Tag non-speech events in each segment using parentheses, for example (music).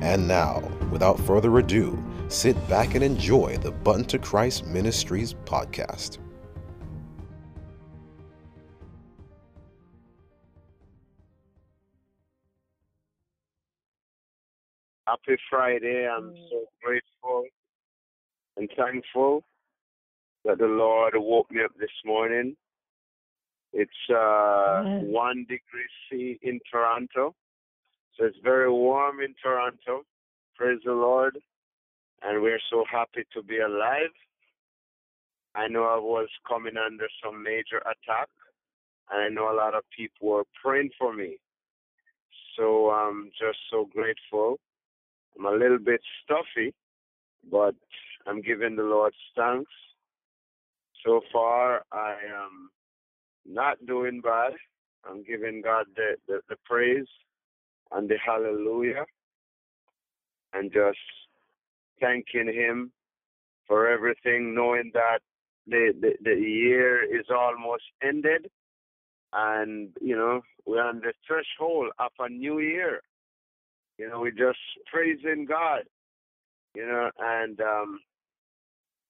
And now, without further ado, sit back and enjoy the Button to Christ Ministries podcast. Happy Friday. I'm so grateful and thankful that the Lord woke me up this morning. It's uh, one degree C in Toronto. So it's very warm in Toronto. Praise the Lord. And we're so happy to be alive. I know I was coming under some major attack. And I know a lot of people were praying for me. So I'm just so grateful. I'm a little bit stuffy, but I'm giving the Lord thanks. So far, I am not doing bad. I'm giving God the, the, the praise and the hallelujah and just thanking Him for everything, knowing that the, the, the year is almost ended and, you know, we're on the threshold of a new year. You know, we're just praising God, you know, and um,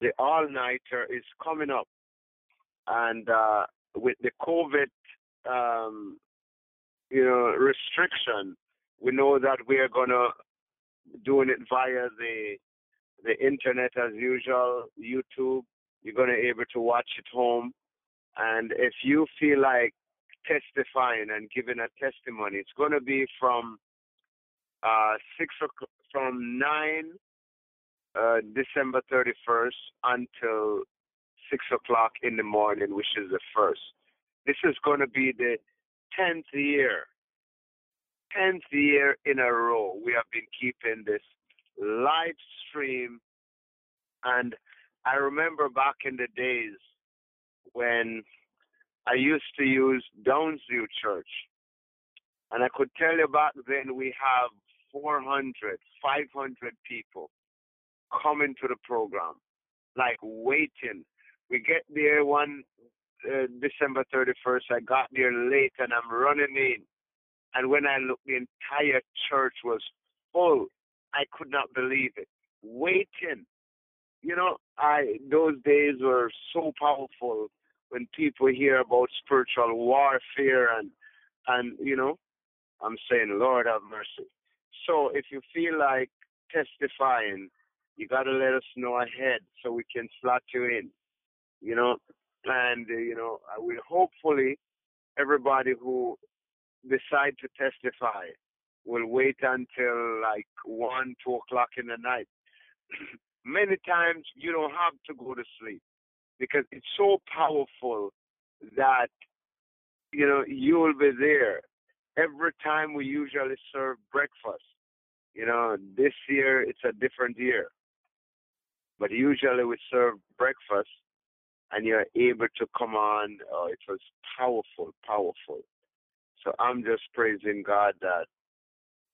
the all nighter is coming up. And uh, with the COVID, um, you know, restriction, we know that we are gonna doing it via the the internet as usual, YouTube. You're gonna be able to watch it home, and if you feel like testifying and giving a testimony, it's gonna be from uh, six o'clock, from nine uh, December 31st until six o'clock in the morning, which is the first. This is going to be the tenth year, tenth year in a row. We have been keeping this live stream, and I remember back in the days when I used to use Downsview Church, and I could tell you back then we have 400, 500 people coming to the program, like waiting. We get there one uh, December 31st. I got there late and I'm running in. And when I looked, the entire church was full. I could not believe it. Waiting. You know, I those days were so powerful when people hear about spiritual warfare and and you know, I'm saying, Lord have mercy. So if you feel like testifying, you got to let us know ahead so we can slot you in, you know. And, uh, you know, we hopefully everybody who decide to testify will wait until like 1, 2 o'clock in the night. (clears throat) Many times you don't have to go to sleep because it's so powerful that, you know, you will be there. Every time we usually serve breakfast, you know, this year it's a different year. But usually we serve breakfast and you're able to come on. Oh, it was powerful, powerful. So I'm just praising God that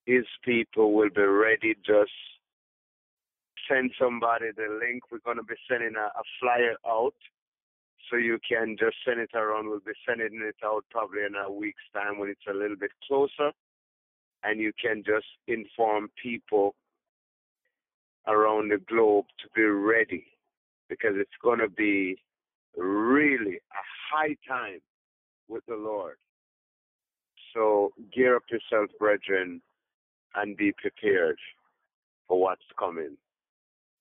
His people will be ready. Just send somebody the link. We're going to be sending a, a flyer out so you can just send it around. We'll be sending it out probably in a week's time when it's a little bit closer. And you can just inform people around the globe to be ready because it's going to be really a high time with the Lord. So gear up yourself, brethren, and be prepared for what's coming.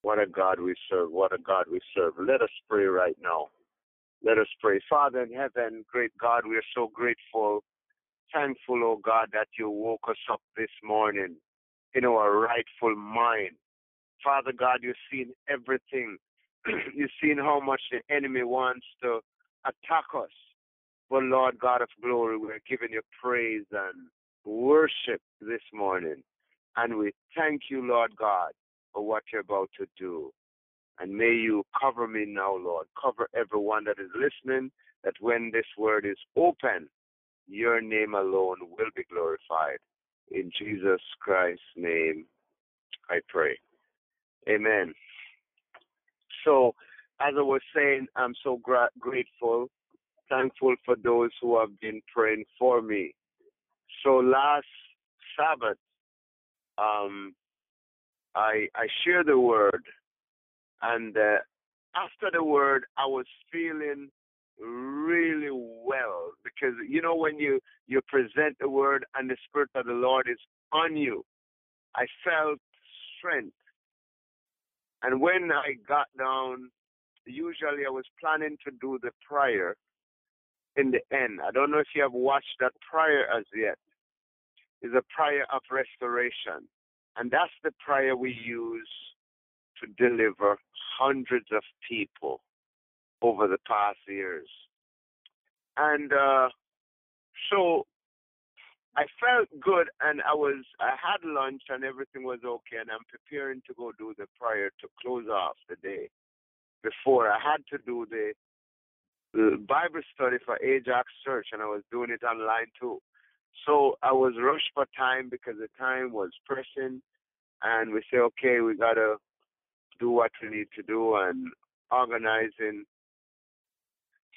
What a God we serve. What a God we serve. Let us pray right now. Let us pray. Father in heaven, great God, we are so grateful, thankful, oh God, that you woke us up this morning in our rightful mind. Father God, you've seen everything. (clears throat) you've seen how much the enemy wants to attack us. But Lord God of glory, we're giving you praise and worship this morning. And we thank you, Lord God, for what you're about to do. And may you cover me now, Lord. Cover everyone that is listening, that when this word is open, your name alone will be glorified. In Jesus Christ's name, I pray. Amen. So, as I was saying, I'm so gra- grateful, thankful for those who have been praying for me. So last Sabbath, um, I I shared the word, and uh, after the word, I was feeling really well because you know when you you present the word and the spirit of the Lord is on you, I felt strength. And when I got down, usually I was planning to do the prayer in the end. I don't know if you have watched that prayer as yet. It's a prayer of restoration. And that's the prayer we use to deliver hundreds of people over the past years. And uh, so I felt good and I was I had lunch and everything was okay and I'm preparing to go do the prayer to close off the day. Before I had to do the, the Bible study for Ajax Church and I was doing it online too. So I was rushed for time because the time was pressing and we say, okay, we gotta do what we need to do and organizing.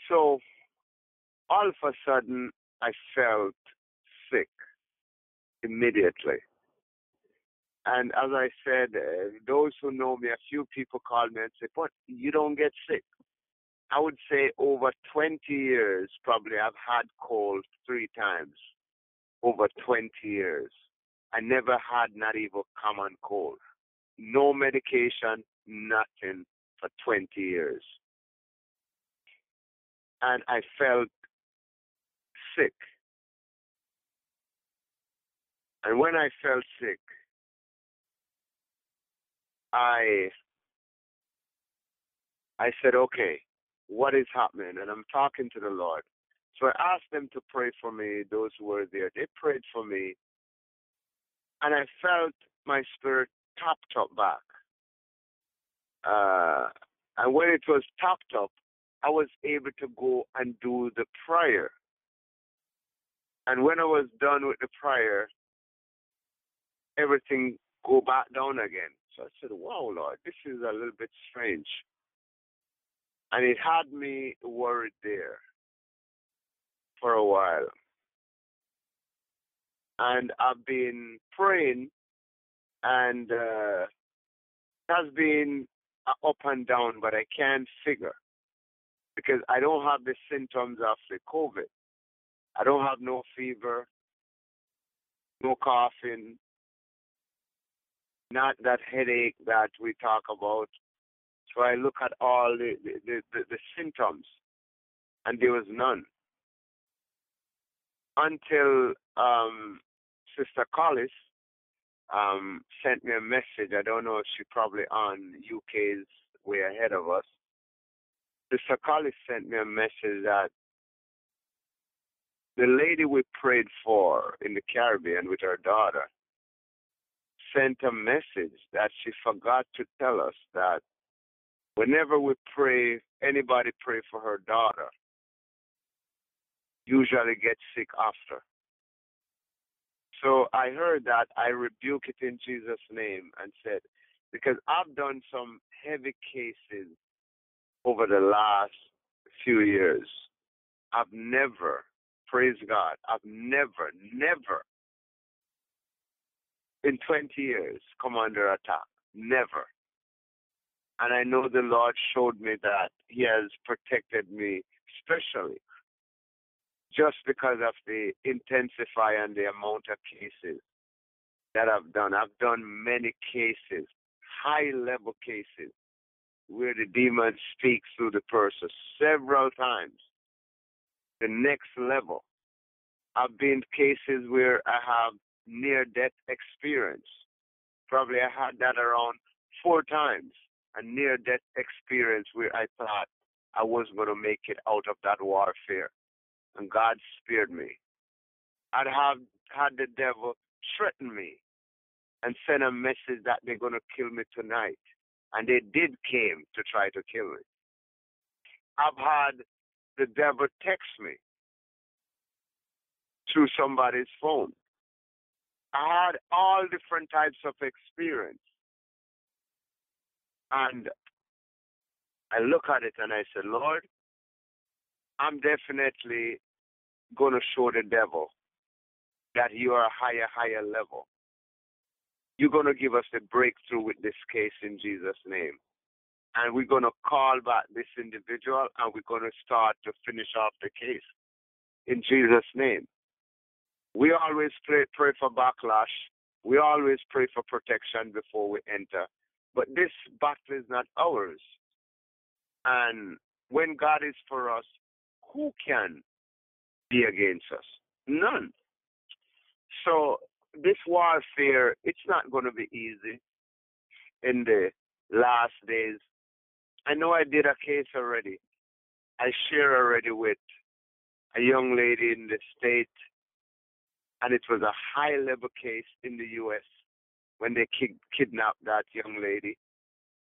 So all of a sudden I felt sick immediately. And as I said, uh, those who know me, a few people call me and say, but you don't get sick. I would say over 20 years, probably I've had cold three times. Over 20 years. I never had not even common cold. No medication, nothing for 20 years. And I felt sick. And when I felt sick, I I said, okay, what is happening? And I'm talking to the Lord. So I asked them to pray for me, those who were there. They prayed for me. And I felt my spirit topped up back. Uh, and when it was topped up, I was able to go and do the prayer. And when I was done with the prayer, everything go back down again. So I said, wow, Lord, this is a little bit strange. And it had me worried there for a while. And I've been praying, and uh, it has been up and down, but I can't figure because I don't have the symptoms of the COVID. I don't have no fever, no coughing, not that headache that we talk about. So I look at all the, the, the, the symptoms, and there was none. Until um, Sister Collis um, sent me a message. I don't know if she probably on UK's way ahead of us. Sister Collis sent me a message that the lady we prayed for in the Caribbean with her daughter sent a message that she forgot to tell us that whenever we pray, anybody pray for her daughter, usually gets sick after. So I heard that, I rebuke it in Jesus' name and said, because I've done some heavy cases over the last few years. I've never, praise God, I've never, never in 20 years come under attack. Never. And I know the Lord showed me that He has protected me, especially just because of the intensify and the amount of cases that I've done. I've done many cases, high level cases, where the demon speaks through the person several times. The next level. I've been cases where I have near death experience. Probably I had that around four times. A near death experience where I thought I was going to make it out of that warfare. And God spared me. I'd have had the devil threaten me and send a message that they're going to kill me tonight. And they did came to try to kill me. I've had the devil text me through somebody's phone. I had all different types of experience. And I look at it and I said, Lord, I'm definitely going to show the devil that you are a higher, higher level. You're going to give us a breakthrough with this case in Jesus' name. And we're going to call back this individual and we're going to start to finish off the case in Jesus' name. We always pray, pray for backlash. We always pray for protection before we enter. But this battle is not ours. And when God is for us, who can be against us? None. So this warfare, it's not going to be easy in the last days. I know I did a case already. I share already with a young lady in the state, and it was a high level case in the U.S. when they kid- kidnapped that young lady.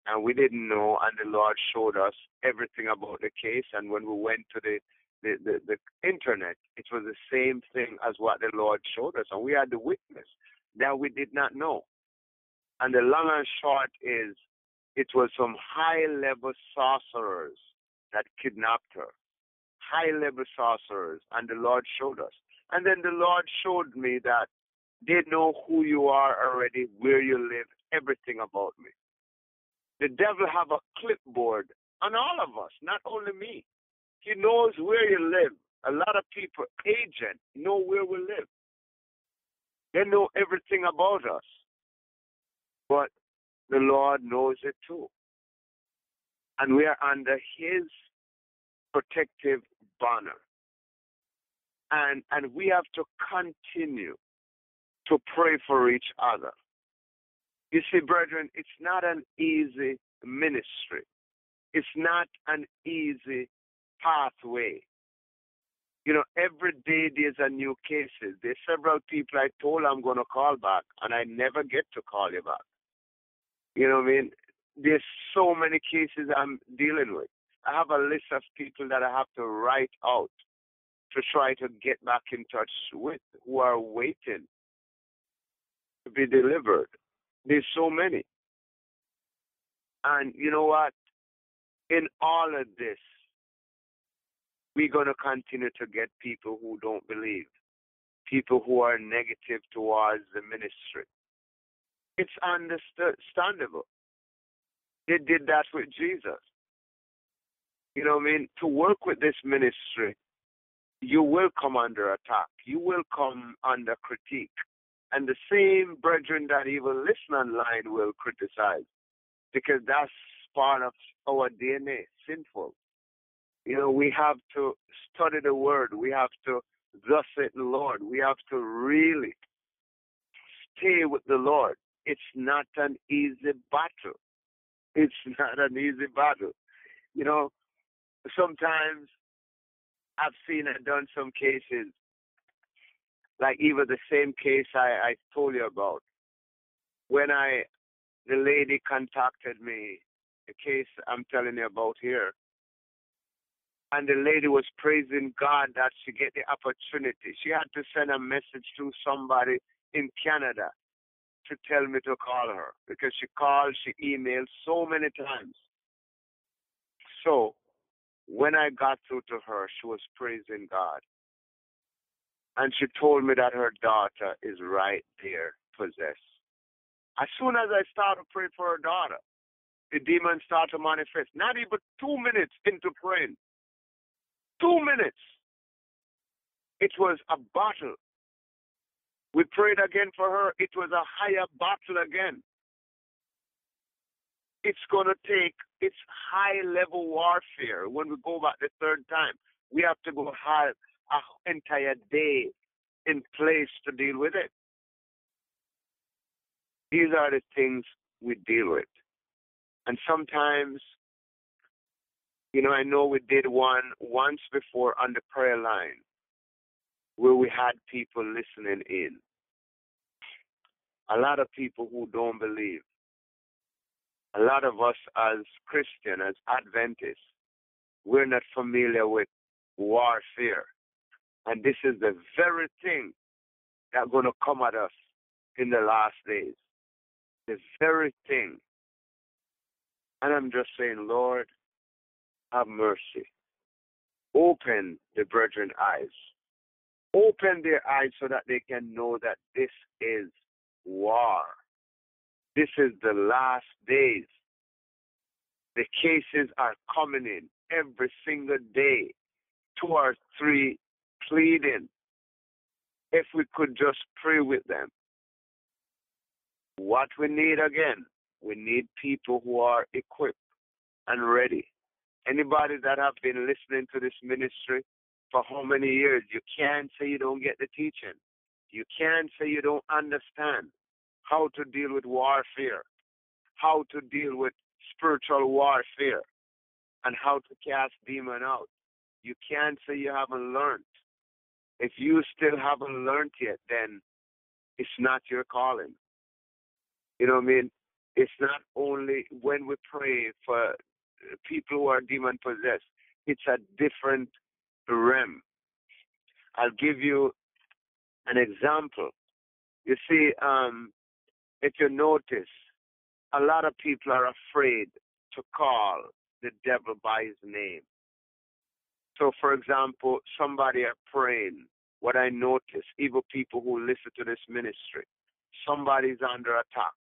And we didn't know, and the Lord showed us everything about the case. And when we went to the the, the, the internet, it was the same thing as what the Lord showed us. And we had the witness that we did not know. And the long and short is it was some high level sorcerers that kidnapped her. High level sorcerers. And the Lord showed us. And then the Lord showed me that they know who you are already, where you live, everything about me. The devil have a clipboard on all of us, not only me. He knows where you live. A lot of people, agent, know where we live. They know everything about us. But the Lord knows it too. And we are under His protective banner. And, and we have to continue to pray for each other. You see, brethren, it's not an easy ministry. It's not an easy pathway. You know, every day there's a new cases. There's several people I told I'm going to call back, and I never get to call you back. You know what I mean? There's so many cases I'm dealing with. I have a list of people that I have to write out to try to get back in touch with who are waiting to be delivered. There's so many. And you know what? In all of this, we're going to continue to get people who don't believe, people who are negative towards the ministry. It's understandable. They did that with Jesus. You know what I mean? To work with this ministry, you will come under attack. You will come under critique. And the same brethren that even listen online will criticize because that's part of our DNA, sinful. You know, we have to study the word. We have to thus saith the Lord. We have to really stay with the Lord. It's not an easy battle. It's (laughs) not an easy battle. You know, sometimes I've seen and done some cases, like even the same case I, I told you about. When I, the lady contacted me, the case I'm telling you about here, and the lady was praising God that she get the opportunity. She had to send a message to somebody in Canada to tell me to call her because she called, she emailed so many times. So when I got through to her, she was praising God. And she told me that her daughter is right there, possessed. As soon as I started pray for her daughter, the demons started to manifest. Not even two minutes into praying, two minutes. It was a battle. We prayed again for her. It was a higher battle again. It's going to take, it's high level warfare. When we go back the third time, we have to go have an entire day in place to deal with it. These are the things we deal with. And sometimes you know, I know we did one once before on the prayer line where we had people listening in. a lot of people who don't believe. A lot of us as Christian, as Adventists, we're not familiar with warfare. And this is the very thing that's going to come at us in the last days. The very thing. And I'm just saying, Lord, have mercy. Open the brethren eyes. Open their eyes so that they can know that this is war. This is the last days. The cases are coming in every single day, two or three pleading. If we could just pray with them. What we need again, we need people who are equipped and ready. Anybody that have been listening to this ministry for how many years, you can't say you don't get the teaching. You can't say you don't understand how to deal with warfare, how to deal with spiritual warfare, and how to cast demon out. You can't say you haven't learned. If you still haven't learned yet, then it's not your calling. You know what I mean? It's not only when we pray for people who are demon possessed, it's a different realm. I'll give you an example. You see, um, if you notice, a lot of people are afraid to call the devil by his name. So, for example, somebody are praying. What I notice, even people who listen to this ministry, somebody's under attack,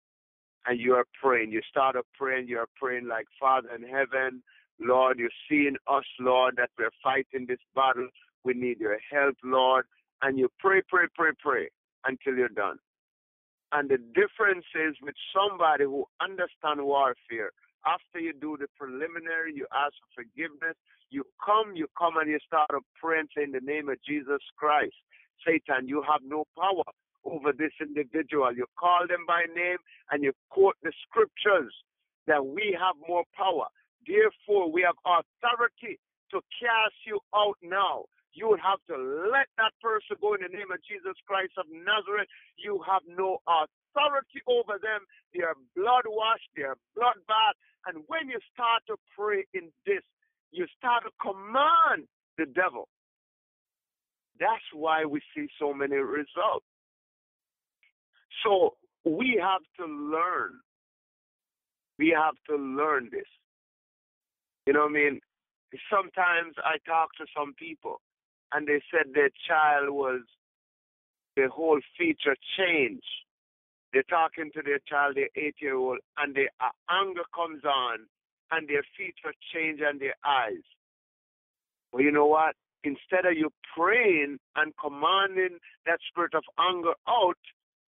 and you are praying. You start a praying. You are praying like Father in heaven, Lord. You're seeing us, Lord, that we're fighting this battle. We need your help, Lord. And you pray, pray, pray, pray until you're done. And the difference is with somebody who understands warfare. After you do the preliminary, you ask for forgiveness. You come, you come and you start a prayer in the name of Jesus Christ. Satan, you have no power over this individual. You call them by name and you quote the scriptures that we have more power. Therefore, we have authority to cast you out now. You would have to let that person go in the name of Jesus Christ of Nazareth. You have no authority over them. They are blood washed, they are blood bath. And when you start to pray in this, you start to command the devil. That's why we see so many results. So we have to learn. We have to learn this. You know what I mean? Sometimes I talk to some people and they said their child was the whole feature changed. They're talking to their child, their eight year old, and their uh, anger comes on and their feet features change and their eyes. Well, you know what? Instead of you praying and commanding that spirit of anger out,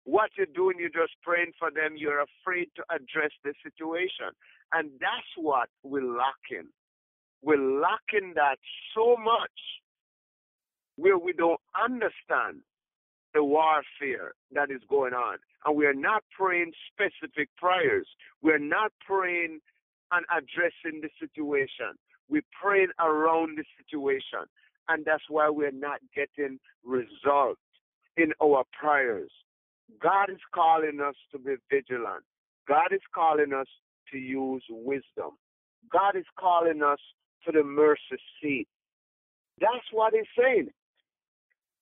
what you're doing, you're just praying for them. You're afraid to address the situation. And that's what we're lacking. We're lacking that so much where we don't understand the warfare that is going on. And we are not praying specific prayers. We're not praying and addressing the situation. We're praying around the situation. And that's why we're not getting results in our prayers. God is calling us to be vigilant. God is calling us to use wisdom. God is calling us to the mercy seat. That's what he's saying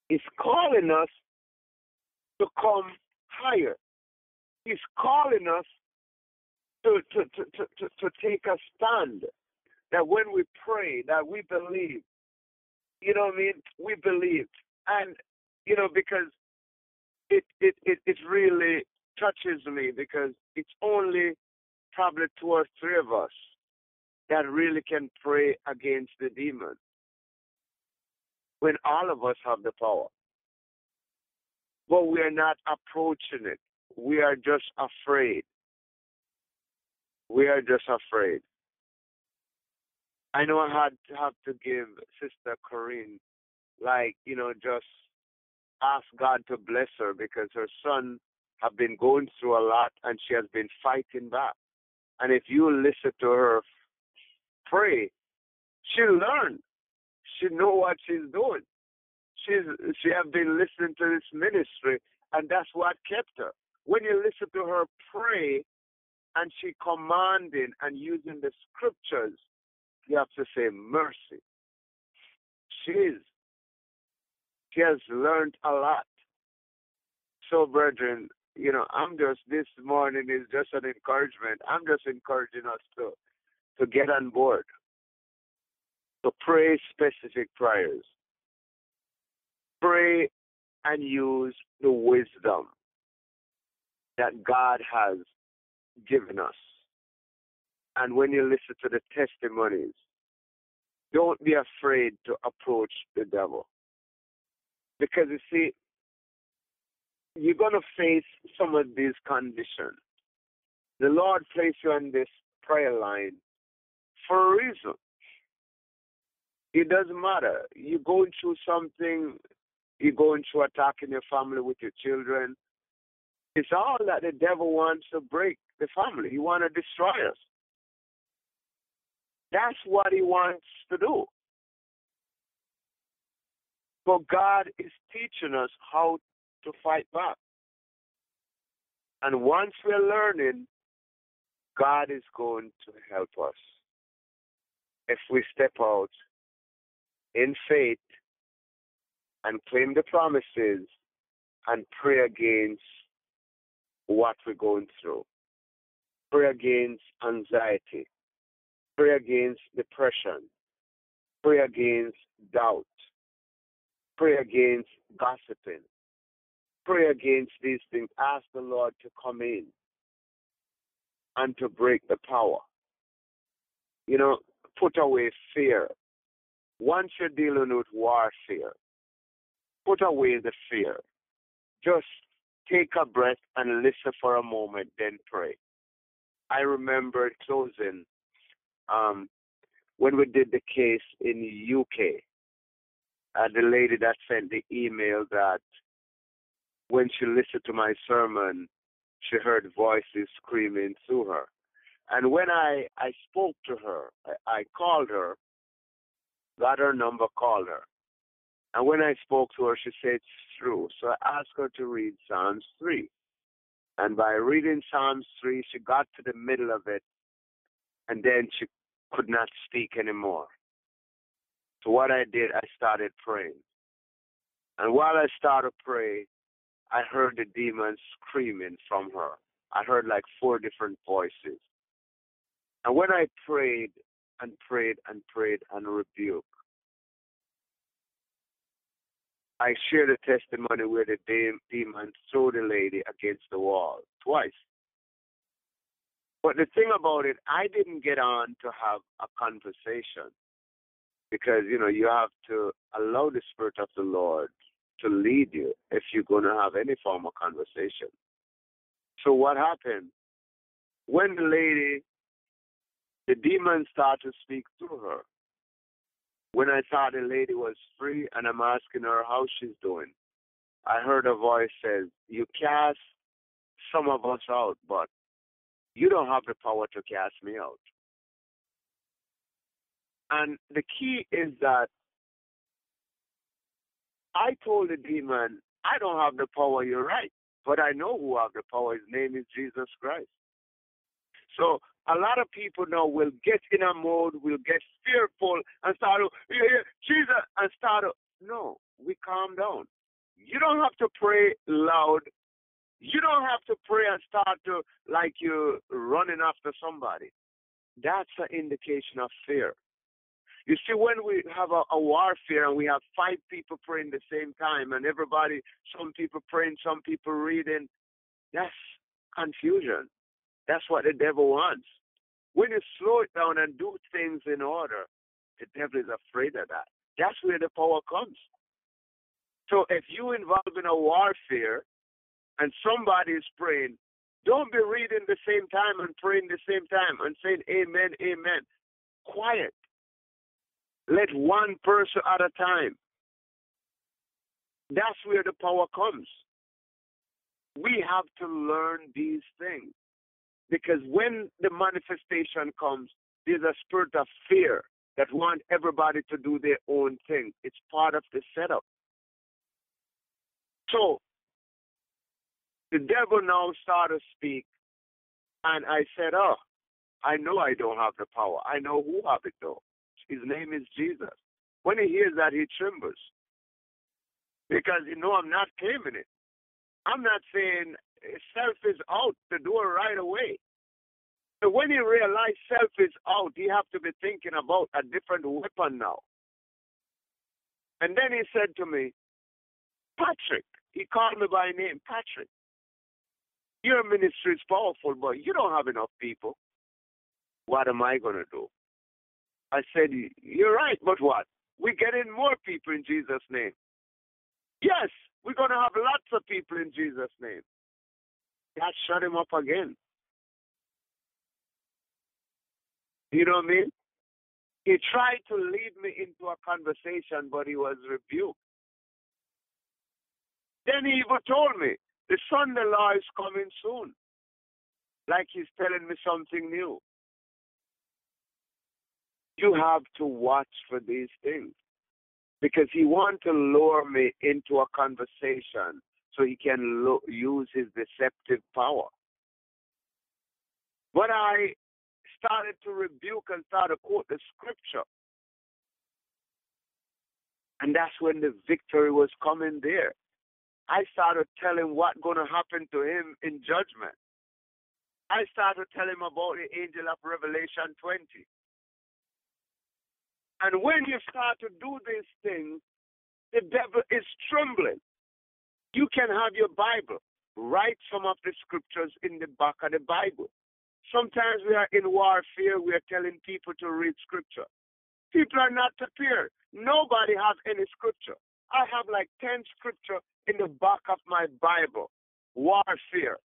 He's calling us to come higher. He's calling us to, to, to, to, to, take a stand. That when we pray, that we believe. You know what I mean? We believe. And, you know, because it, it, it, it really touches me because it's only probably two or three of us that really can pray against the demon when all of us have the power. But we are not approaching it. We are just afraid. We are just afraid. I know I had to have to give Sister Corinne, like, you know, just ask God to bless her because her son have been going through a lot and she has been fighting back. And if you listen to her pray, she'll learn she know what she's doing. She's she have been listening to this ministry, and that's what kept her. when you listen to her pray and she commanding and using the scriptures, you have to say mercy. She's she has learned a lot. So, brethren, you know, I'm just this morning is just an encouragement. I'm just encouraging us to to get on board, to pray specific prayers, pray and use the wisdom that God has given us. And when you listen to the testimonies, don't be afraid to approach the devil. Because you see, you're going to face some of these conditions. The Lord placed you on this prayer line for a reason. It doesn't matter. You're going through something, you're going through attacking your family with your children. It's all that the devil wants to break the family. He wants to destroy us. That's what he wants to do. But God is teaching us how to fight back. And once we're learning, God is going to help us. If we step out in faith and claim the promises and pray against what we're going through, pray against anxiety, pray against depression, pray against doubt, Pray against gossiping. Pray against these things. Ask the Lord to come in and to break the power. You know, put away fear. Once you're dealing with warfare, put away the fear. Just take a breath and listen for a moment, then pray. I remember closing um, when we did the case in the UK uh, the lady that sent the email that when she listened to my sermon, she heard voices screaming through her. And when I, I spoke to her, I, I called her, got her number, called her. And when I spoke to her, she said it's true. So I asked her to read Psalms 3. And by reading Psalms 3, she got to the middle of it, and then she could not speak anymore. So what I did, I started praying. And while I started praying, I heard the demons screaming from her. I heard like four different voices. And when I prayed and prayed and prayed and rebuked, I shared a testimony where the demon threw the lady against the wall twice. But the thing about it, I didn't get on to have a conversation because you know you have to allow the spirit of the lord to lead you if you're going to have any form of conversation so what happened when the lady the demon started to speak through her when i thought the lady was free and i'm asking her how she's doing i heard a voice says you cast some of us out but you don't have the power to cast me out and the key is that I told the demon, I don't have the power, you're right. But I know who have the power. His name is Jesus Christ. So a lot of people now will get in a mode, will get fearful and start to, yeah, yeah, Jesus, and start to, no, we calm down. You don't have to pray loud. You don't have to pray and start to like you're running after somebody. That's an indication of fear. You see, when we have a, a warfare and we have five people praying the same time and everybody, some people praying, some people reading, that's confusion. That's what the devil wants. When you slow it down and do things in order, the devil is afraid of that. That's where the power comes. So if you involve in a warfare and somebody is praying, don't be reading the same time and praying the same time and saying amen, amen. Quiet. Let one person at a time. That's where the power comes. We have to learn these things. Because when the manifestation comes, there's a spirit of fear that want everybody to do their own thing. It's part of the setup. So The devil now started to speak, and I said, Oh, I know I don't have the power. I know who have it though. His name is Jesus. When he hears that, he trembles. Because you know I'm not claiming it. I'm not saying self is out the door right away. So when he realized self is out, he have to be thinking about a different weapon now. And then he said to me, Patrick, he called me by name, Patrick. Your ministry is powerful, but you don't have enough people. What am I going to do? I said, You're right, but what? We're getting more people in Jesus' name. Yes, we're going to have lots of people in Jesus' name. God shut him up again. You know what I mean? He tried to lead me into a conversation, but he was rebuked. Then he even told me, the son-in-law is coming soon. Like he's telling me something new. You have to watch for these things because he wants to lure me into a conversation so he can lo- use his deceptive power. But I started to rebuke and started to quote the scripture. And that's when the victory was coming there. I started telling what going to happen to him in judgment. I started telling him about the angel of Revelation 20. And when you start to do these things, the devil is trembling. You can have your Bible. Write some of the scriptures in the back of the Bible. Sometimes we are in warfare, we are telling people to read scripture. People are not prepared. Nobody has any scripture. I have like 10 scripture in the back of my Bible. Warfare.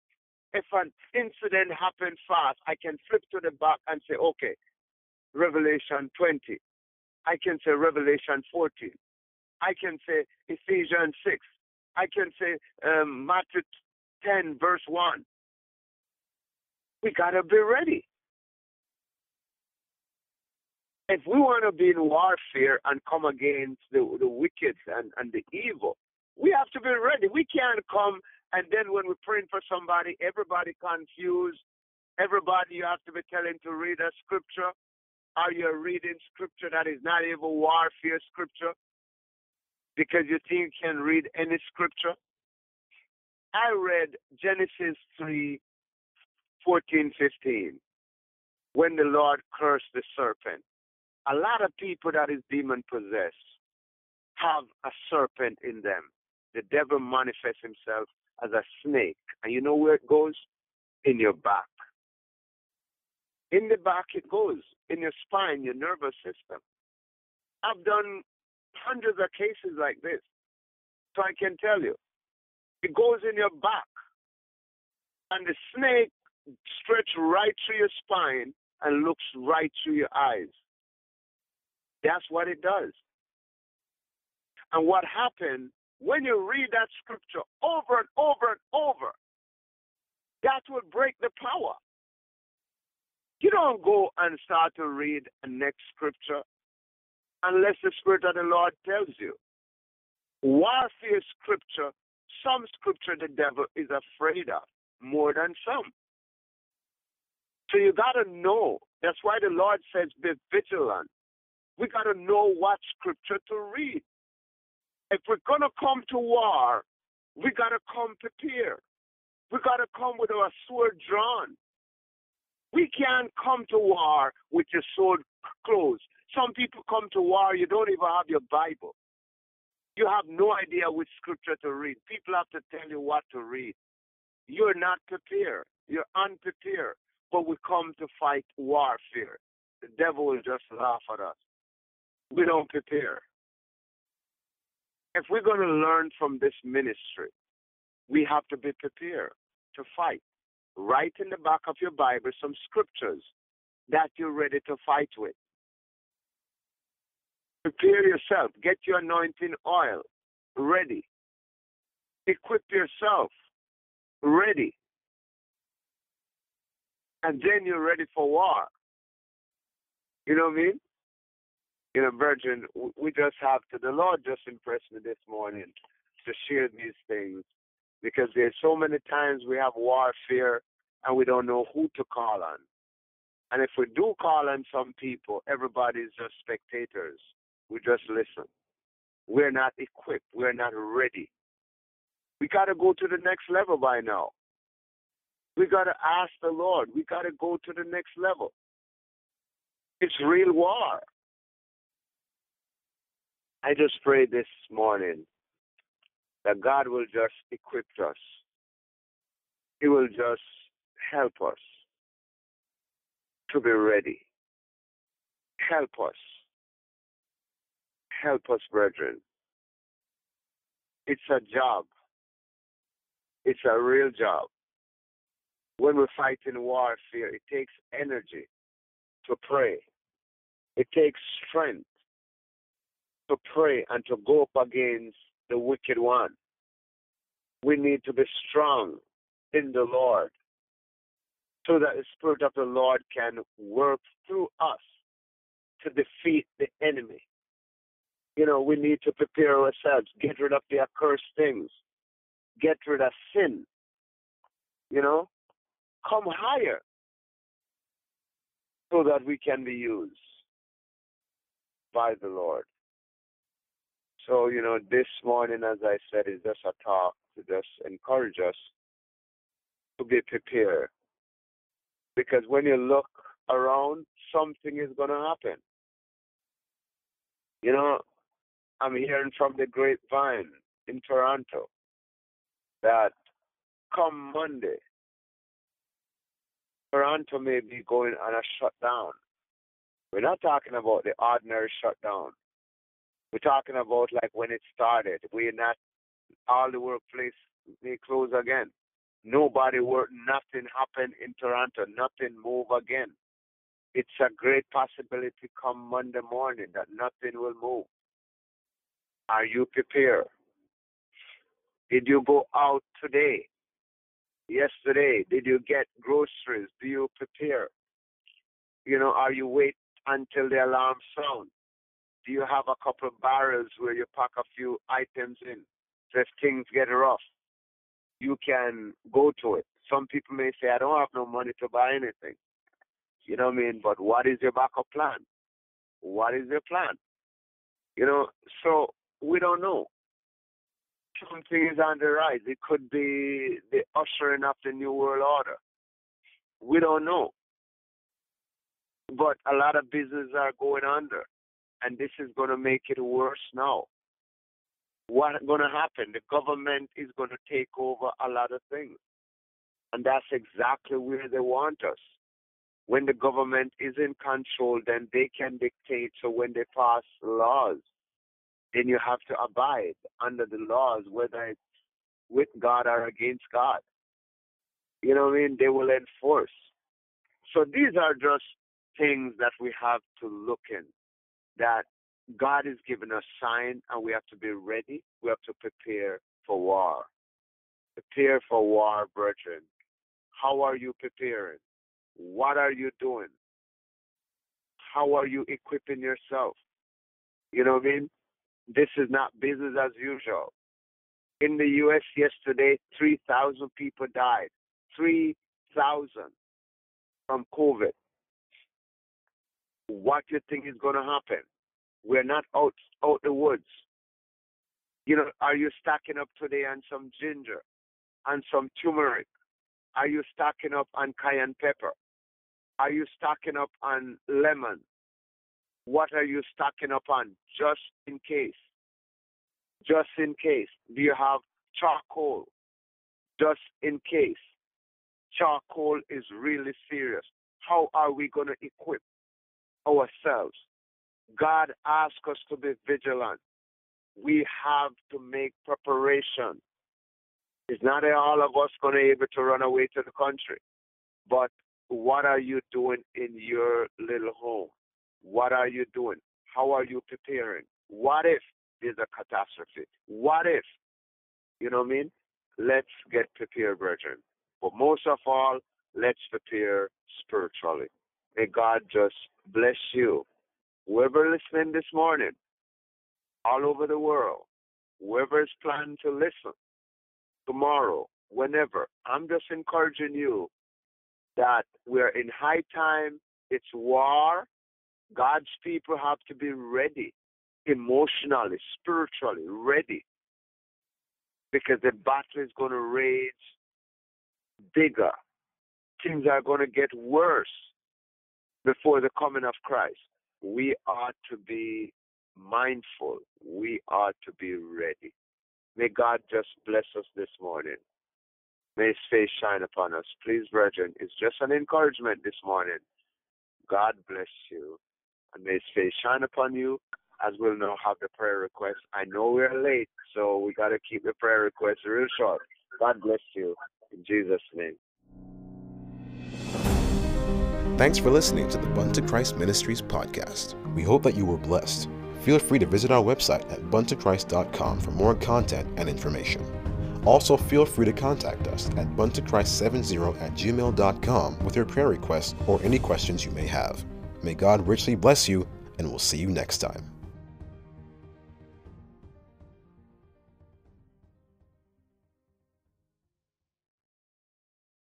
If an incident happens fast, I can flip to the back and say, okay, Revelation 20. I can say Revelation 14. I can say Ephesians 6. I can say um, Matthew 10, verse 1. We got to be ready. If we want to be in warfare and come against the, the wicked and, and the evil, we have to be ready. We can't come and then when we're praying for somebody, everybody confused. Everybody you have to be telling to read a scripture. Are you reading scripture that is not even warfare scripture? Because you think you can read any scripture? I read Genesis 3 14, 15, when the Lord cursed the serpent. A lot of people that is demon possessed have a serpent in them. The devil manifests himself as a snake. And you know where it goes? In your back. In the back it goes, in your spine, your nervous system. I've done hundreds of cases like this. So I can tell you. It goes in your back. And the snake stretch right through your spine and looks right through your eyes. That's what it does. And what happened when you read that scripture over and over and over, that will break the power. You don't go and start to read the next scripture unless the Spirit of the Lord tells you. Warfare scripture, some scripture the devil is afraid of more than some. So you got to know. That's why the Lord says, be vigilant. We got to know what scripture to read. If we're going to come to war, we got to come prepared. We got to come with our sword drawn. We can't come to war with your sword closed. Some people come to war, you don't even have your Bible. You have no idea which scripture to read. People have to tell you what to read. You're not prepared. You're unprepared but we come to fight warfare. The devil will just laugh at us. We don't prepare. If we're going to learn from this ministry, we have to be prepared to fight. Write in the back of your Bible some scriptures that you're ready to fight with. Prepare yourself. Get your anointing oil ready. Equip yourself ready and then you're ready for war. You know what I mean? You know, Virgin, we just have to, the Lord just impressed me this morning to share these things Because there's so many times we have warfare and we don't know who to call on. And if we do call on some people, everybody's just spectators. We just listen. We're not equipped. We're not ready. We got to go to the next level by now. We got to ask the Lord. We got to go to the next level. It's real war. I just pray this morning that God will just equip us. He will just help us to be ready. Help us. Help us, brethren. It's a job. It's a real job. When we fight in warfare, it takes energy to pray. It takes strength to pray and to go up against the wicked one. We need to be strong in the Lord so that the Spirit of the Lord can work through us to defeat the enemy. You know, we need to prepare ourselves, get rid of the accursed things, get rid of sin. You know, come higher so that we can be used by the Lord. So, you know, this morning, as I said, is just a talk to just encourage us to be prepared. Because when you look around, something is going to happen. You know, I'm hearing from the grapevine in Toronto that come Monday, Toronto may be going on a shutdown. We're not talking about the ordinary shutdown. We're talking about like when it started. We're not all the workplace may close again. Nobody work, nothing happened in Toronto, nothing move again. It's a great possibility come Monday morning that nothing will move. Are you prepared? Did you go out today? Yesterday, did you get groceries? Do you prepare? You know, are you wait until the alarm sound? Do you have a couple of barrels where you pack a few items in? So if things get rough, you can go to it. Some people may say, I don't have no money to buy anything. You know what I mean? But what is your backup plan? What is your plan? You know, so we don't know. Something is on the rise. It could be the ushering of the New World Order. We don't know. But a lot of businesses are going under and this is going to make it worse now. What's going to happen? The government is going to take over a lot of things. And that's exactly where they want us. When the government is in control, then they can dictate. So when they pass laws, then you have to abide under the laws, whether it's with God or against God. You know what I mean? They will enforce. So these are just things that we have to look in that God has given us sign and we have to be ready. We have to prepare for war. Prepare for war, brethren. How are you preparing? What are you doing? How are you equipping yourself? You know what I mean? This is not business as usual. In the U.S. yesterday, 3,000 people died. 3,000 from COVID what do you think is going to happen. We're not out out the woods. You know, are you stocking up today on some ginger, and some turmeric? Are you stocking up on cayenne pepper? Are you stocking up on lemon? What are you stocking up on just in case? Just in case. Do you have charcoal? Just in case. Charcoal is really serious. How are we going to equip ourselves. God asks us to be vigilant. We have to make preparation. It's not all of us going to be able to run away to the country, but what are you doing in your little home? What are you doing? How are you preparing? What if there's a catastrophe? What if? You know what I mean? Let's get prepared, brethren. But most of all, let's prepare spiritually. May God just bless you. Whoever listening this morning, all over the world, whoever is planning to listen tomorrow, whenever. I'm just encouraging you that we're in high time. It's war. God's people have to be ready, emotionally, spiritually ready, because the battle is going to rage bigger. Things are going to get worse before the coming of Christ. We are to be mindful. We are to be ready. May God just bless us this morning. May his face shine upon us. Please, brethren, it's just an encouragement this morning. God bless you. And may his face shine upon you as we'll now have the prayer request. I know we're late, so we got to keep the prayer request real short. God bless you. In Jesus' name. Thanks for listening to the Bunto Christ Ministries podcast. We hope that you were blessed. Feel free to visit our website at buntochrist.com for more content and information. Also, feel free to contact us at buntochrist70 at gmail.com with your prayer requests or any questions you may have. May God richly bless you, and we'll see you next time.